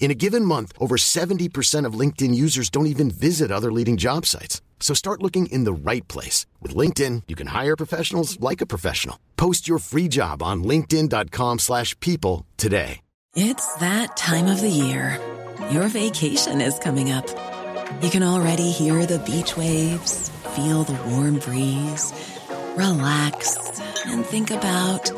In a given month, over 70% of LinkedIn users don't even visit other leading job sites. So start looking in the right place. With LinkedIn, you can hire professionals like a professional. Post your free job on linkedin.com slash people today. It's that time of the year. Your vacation is coming up. You can already hear the beach waves, feel the warm breeze, relax, and think about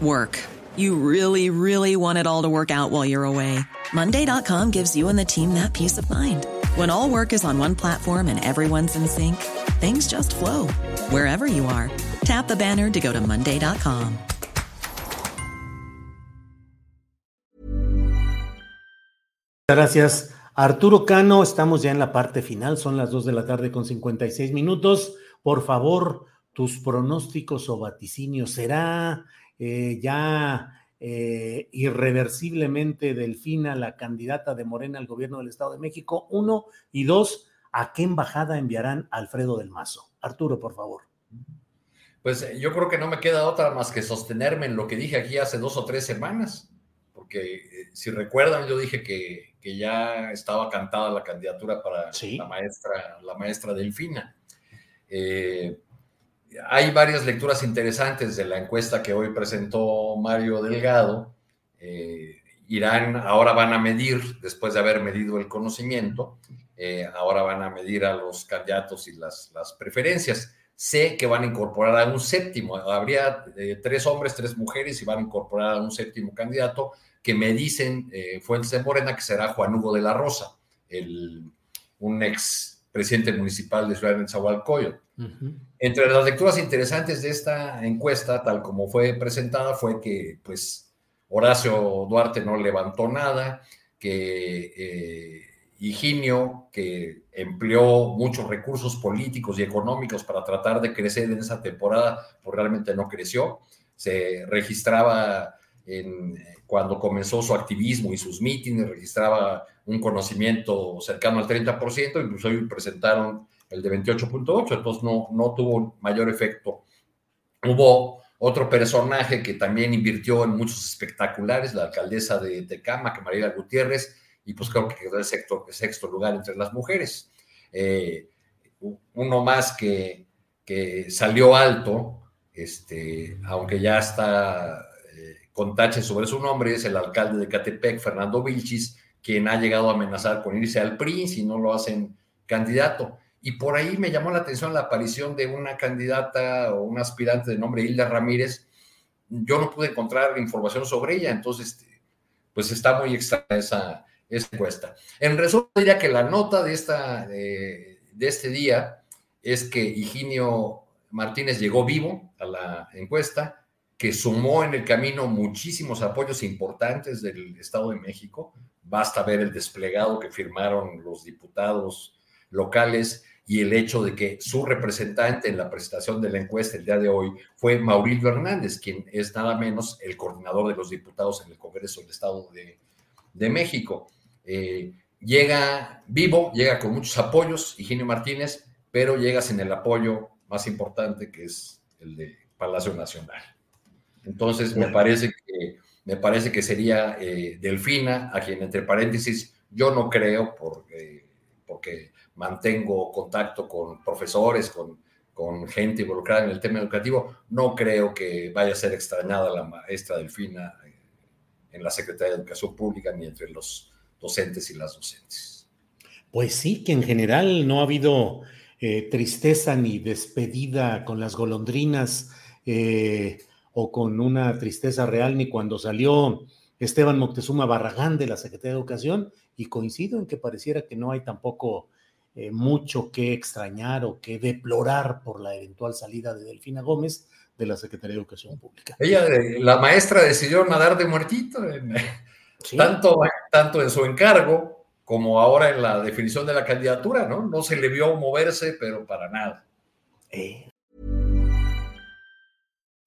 work. You really, really want it all to work out while you're away. Monday.com gives you and the team that peace of mind. When all work is on one platform and everyone's in sync, things just flow wherever you are. Tap the banner to go to Monday.com. Gracias. Arturo Cano, estamos ya en la parte final, son las 2 de la tarde con 56 minutos. Por favor, tus pronósticos o vaticinios, ¿será eh, ya eh, irreversiblemente Delfina, la candidata de Morena al gobierno del Estado de México? Uno, y dos, ¿a qué embajada enviarán Alfredo del Mazo? Arturo, por favor. Pues eh, yo creo que no me queda otra más que sostenerme en lo que dije aquí hace dos o tres semanas, porque eh, si recuerdan, yo dije que, que, ya estaba cantada la candidatura para ¿Sí? la maestra, la maestra Delfina. Eh, hay varias lecturas interesantes de la encuesta que hoy presentó Mario Delgado. Eh, Irán ahora van a medir, después de haber medido el conocimiento, eh, ahora van a medir a los candidatos y las, las, preferencias. Sé que van a incorporar a un séptimo, habría eh, tres hombres, tres mujeres y van a incorporar a un séptimo candidato que me dicen fuentes de Morena que será Juan Hugo de la Rosa, el, un ex presidente municipal de Ciudad de Nezahualcóyotl. Uh -huh. Entre las lecturas interesantes de esta encuesta, tal como fue presentada, fue que pues Horacio Duarte no levantó nada, que eh, Higinio, que empleó muchos recursos políticos y económicos para tratar de crecer en esa temporada, pues realmente no creció. Se registraba en, cuando comenzó su activismo y sus mítines, registraba un conocimiento cercano al 30%, incluso hoy presentaron el de 28.8, entonces no, no tuvo mayor efecto. Hubo otro personaje que también invirtió en muchos espectaculares, la alcaldesa de Tecama, María Gutiérrez, y pues creo que quedó en sexto, sexto lugar entre las mujeres. Eh, uno más que, que salió alto, este, aunque ya está eh, con tache sobre su nombre, es el alcalde de Catepec, Fernando Vilchis, quien ha llegado a amenazar con irse al PRI si no lo hacen candidato. Y por ahí me llamó la atención la aparición de una candidata o una aspirante de nombre Hilda Ramírez. Yo no pude encontrar información sobre ella, entonces, pues está muy extraña esa, encuesta. En resumen, diría que la nota de, esta, de este día es que Higinio Martínez llegó vivo a la encuesta, que sumó en el camino muchísimos apoyos importantes del Estado de México. Basta ver el desplegado que firmaron los diputados locales y el hecho de que su representante en la presentación de la encuesta el día de hoy fue Maurilio Hernández, quien es nada menos el coordinador de los diputados en el Congreso del Estado de, México. Eh, llega vivo, llega con muchos apoyos, Higinio Martínez, pero llega sin el apoyo más importante que es el de Palacio Nacional. Entonces, me parece que, me parece que sería eh, Delfina, a quien entre paréntesis yo no creo, porque, porque mantengo contacto con profesores, con, con gente involucrada en el tema educativo, no creo que vaya a ser extrañada la maestra Delfina en la Secretaría de Educación Pública ni entre los docentes y las docentes. Pues sí, que en general no ha habido eh, tristeza ni despedida con las golondrinas eh, o con una tristeza real ni cuando salió Esteban Moctezuma Barragán de la Secretaría de Educación y coincido en que pareciera que no hay tampoco eh, mucho que extrañar o que deplorar por la eventual salida de Delfina Gómez de la Secretaría de Educación Pública. Ella, la maestra, decidió nadar de muertito, en, sí. tanto, tanto en su encargo como ahora en la definición de la candidatura, ¿no? No se le vio moverse, pero para nada. Eh.